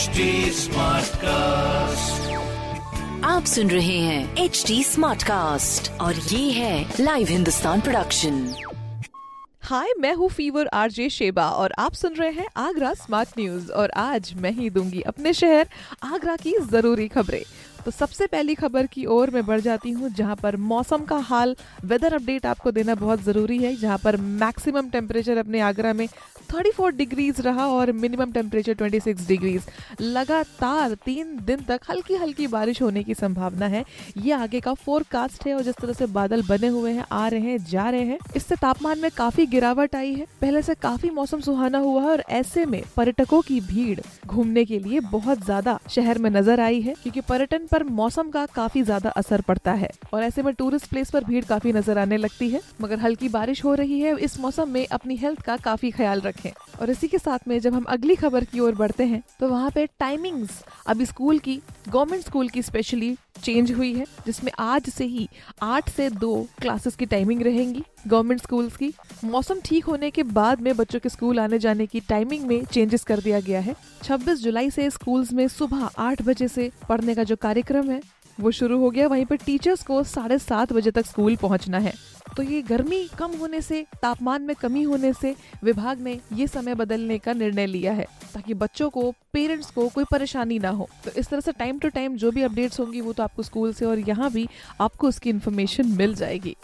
HD cast आप सुन रहे हैं एच डी स्मार्ट कास्ट और ये है लाइव हिंदुस्तान प्रोडक्शन हाय मैं हूँ फीवर आरजे शेबा और आप सुन रहे हैं आगरा स्मार्ट न्यूज़ और आज मैं ही दूँगी अपने शहर आगरा की ज़रूरी खबरें। तो सबसे पहली खबर की ओर मैं बढ़ जाती हूँ, जहाँ पर मौसम का हाल वेदर अपडेट आपको देना बहुत ज़रूरी है, जहाँ पर मैक्सिमम टेम्परेचर अपने आगरा में 34 डिग्रीज रहा और मिनिमम टेम्परेचर 26 डिग्रीज लगातार तीन दिन तक हल्की हल्की बारिश होने की संभावना है। ये आगे का फोरकास्ट है और जिस तरह से बादल बने हुए हैं, आ रहे हैं, जा रहे हैं, इससे तापमान में काफ़ी गिरावट आई है। पहले से काफ़ी मौसम सुहाना हुआ है और ऐसे में पर्यटकों की भीड़ घूमने के लिए बहुत ज़्यादा शहर में नज़र आई है, क्योंकि पर्यटन पर मौसम का काफ़ी ज़्यादा असर पड़ता है और ऐसे में टूरिस्ट प्लेस पर भीड़ काफ़ी नज़र आने लगती है। मगर हल्की बारिश हो रही है, इस मौसम में अपनी हेल्थ का काफ़ी ख्याल रखें। और इसी के साथ में जब हम अगली खबर की ओर बढ़ते हैं तो वहाँ पे टाइमिंग्स अभी स्कूल की गवर्नमेंट स्कूल की स्पेशली चेंज हुई है, जिसमें आज से ही आठ से दो क्लासेस की टाइमिंग रहेंगी गवर्नमेंट स्कूल्स की। मौसम ठीक होने के बाद में बच्चों के स्कूल आने जाने की टाइमिंग में चेंजेस कर दिया गया है। 26 जुलाई से स्कूल्स में सुबह आठ बजे से पढ़ने का जो कार्यक्रम है, वो शुरू हो गया। वहीं पर टीचर्स को साढ़े सात बजे तक स्कूल पहुँचना है। तो ये गर्मी कम होने से, तापमान में कमी होने से विभाग ने ये समय बदलने का निर्णय लिया है, ताकि बच्चों को, पेरेंट्स को कोई परेशानी ना हो। तो इस तरह से टाइम टू टाइम जो भी अपडेट्स होंगी वो तो आपको स्कूल से और यहाँ भी आपको उसकी इन्फॉर्मेशन मिल जाएगी।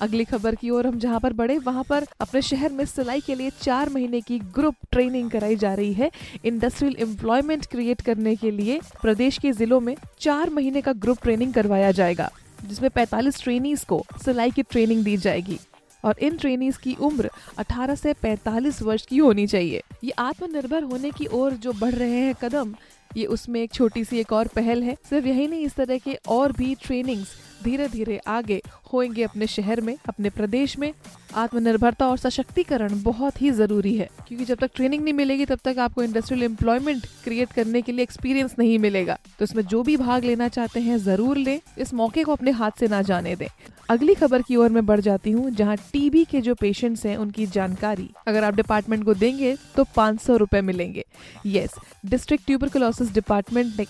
अगली खबर की ओर हम जहाँ पर बढ़े, वहाँ पर अपने शहर में सिलाई के लिए चार महीने की ग्रुप ट्रेनिंग कराई जा रही है। इंडस्ट्रियल एम्प्लॉयमेंट क्रिएट करने के लिए प्रदेश के जिलों में चार महीने का ग्रुप ट्रेनिंग करवाया जाएगा। जिसमें 45 ट्रेनीज को सिलाई की ट्रेनिंग दी जाएगी। और इन ट्रेनीज की उम्र 18 से 45 वर्ष की होनी चाहिए। ये आत्मनिर्भर होने की ओर जो बढ़ रहे हैं कदम ये उसमें एक छोटी सी एक और पहल है। सिर्फ़ यही नहीं, इस तरह के और भी ट्रेनिंग्स धीरे धीरे आगे होंगे अपने शहर में, अपने प्रदेश में। आत्मनिर्भरता और सशक्तिकरण बहुत ही ज़रूरी है, क्योंकि जब तक ट्रेनिंग नहीं मिलेगी, तब तक आपको इंडस्ट्रियल एम्प्लॉयमेंट क्रिएट करने के लिए एक्सपीरियंस नहीं मिलेगा। तो इसमें जो भी भाग लेना चाहते हैं, ज़रूर लें। इस मौके को अपने हाथ से ना जाने दें। अगली खबर की ओर मैं बढ़ जाती हूँ, जहाँ टीबी के जो पेशेंट्स हैं, उनकी जानकारी। अगर आप डिपार्टमेंट को देंगे तो पाँच सौ रुपए मिलेंगे। यस डिस्ट्रिक्ट ट्यूबरकुलोसिस डिपार्टमेंट ने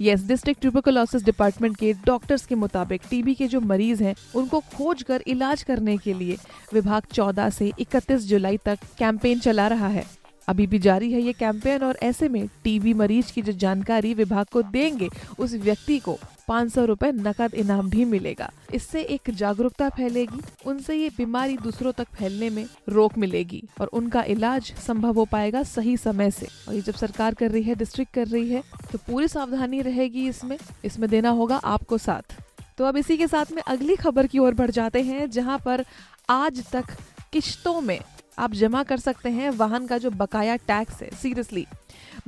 यस डिस्ट्रिक्ट ट्यूबरकुलोसिस डिपार्टमेंट के डॉक्टर्स के मुताबिक टीबी के जो मरीज़ हैं, उनको खोज कर इलाज करने के लिए विभाग 14 से 31 जुलाई तक कैंपेन चला रहा है। अभी भी जारी है ये कैंपेन और ऐसे में टीबी मरीज़ की जो जानकारी विभाग को देंगे, उस व्यक्ति को पाँच सौ रूपए नकद इनाम भी मिलेगा। इससे एक जागरूकता फैलेगी, उनसे ये बीमारी दूसरों तक फैलने में रोक मिलेगी और उनका इलाज संभव हो पाएगा सही समय से। और ये जब सरकार कर रही है डिस्ट्रिक्ट कर रही है तो पूरी सावधानी रहेगी इसमें। इसमें देना होगा आपको साथ। तो अब इसी के साथ में अगली खबर की ओर बढ़ जाते हैं, जहाँ पर आज तक किश्तों में आप जमा कर सकते हैं वाहन का जो बकाया टैक्स है सीरियसली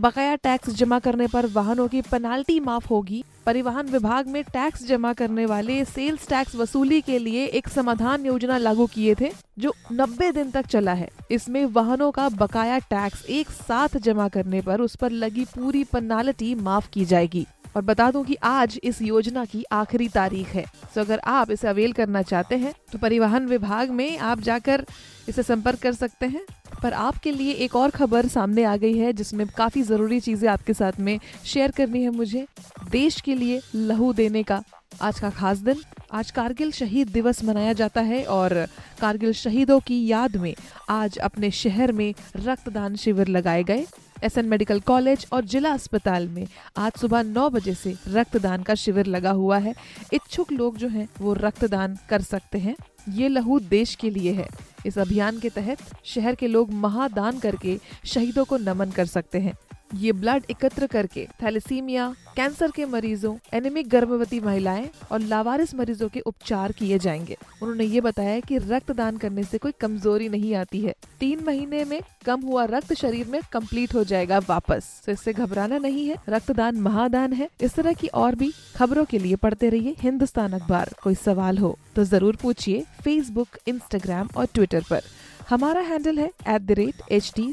बकाया टैक्स जमा करने पर वाहनों की पेनाल्टी माफ़ होगी। परिवहन विभाग में टैक्स जमा करने वाले सेल्स टैक्स वसूली के लिए एक समाधान योजना लागू किए थे, जो 90 दिन तक चला है। इसमें वाहनों का बकाया टैक्स एक साथ जमा करने पर उस पर लगी पूरी पेनाल्टी माफ़ की जाएगी। और बता दूँ कि आज इस योजना की आखिरी तारीख है। तो अगर आप इसे अवेल करना चाहते हैं तो परिवहन विभाग में आप जाकर इसे संपर्क कर सकते हैं। पर आपके लिए एक और खबर सामने आ गई है, जिसमें काफ़ी ज़रूरी चीज़ें आपके साथ में शेयर करनी है मुझे। देश के लिए लहू देने का आज का खास दिन। आज कारगिल शहीद दिवस मनाया जाता है और कारगिल शहीदों की याद में आज अपने शहर में रक्तदान शिविर लगाए गए। एस एन मेडिकल कॉलेज और जिला अस्पताल में आज सुबह नौ बजे से रक्तदान का शिविर लगा हुआ है। इच्छुक लोग जो हैं, वो रक्तदान कर सकते हैं। ये लहू देश के लिए है। इस अभियान के तहत शहर के लोग महादान करके शहीदों को नमन कर सकते हैं। ये ब्लड एकत्र करके थैलेसीमिया कैंसर के मरीजों एनेमिक गर्भवती महिलाएँ और लावारिस मरीजों के उपचार किए जाएँगे। उन्होंने ये बताया कि रक्तदान करने से कोई कमज़ोरी नहीं आती है। तीन महीने में कम हुआ रक्त शरीर में कंप्लीट हो जाएगा वापस। तो इससे घबराना नहीं है, रक्तदान महादान है। इस तरह की और भी खबरों के लिए पढ़ते रहिए हिंदुस्तान अखबार। कोई सवाल हो तो ज़रूर पूछिए फेसबुक इंस्टाग्राम और ट्विटर पर। हमारा हैंडल है at the rate H T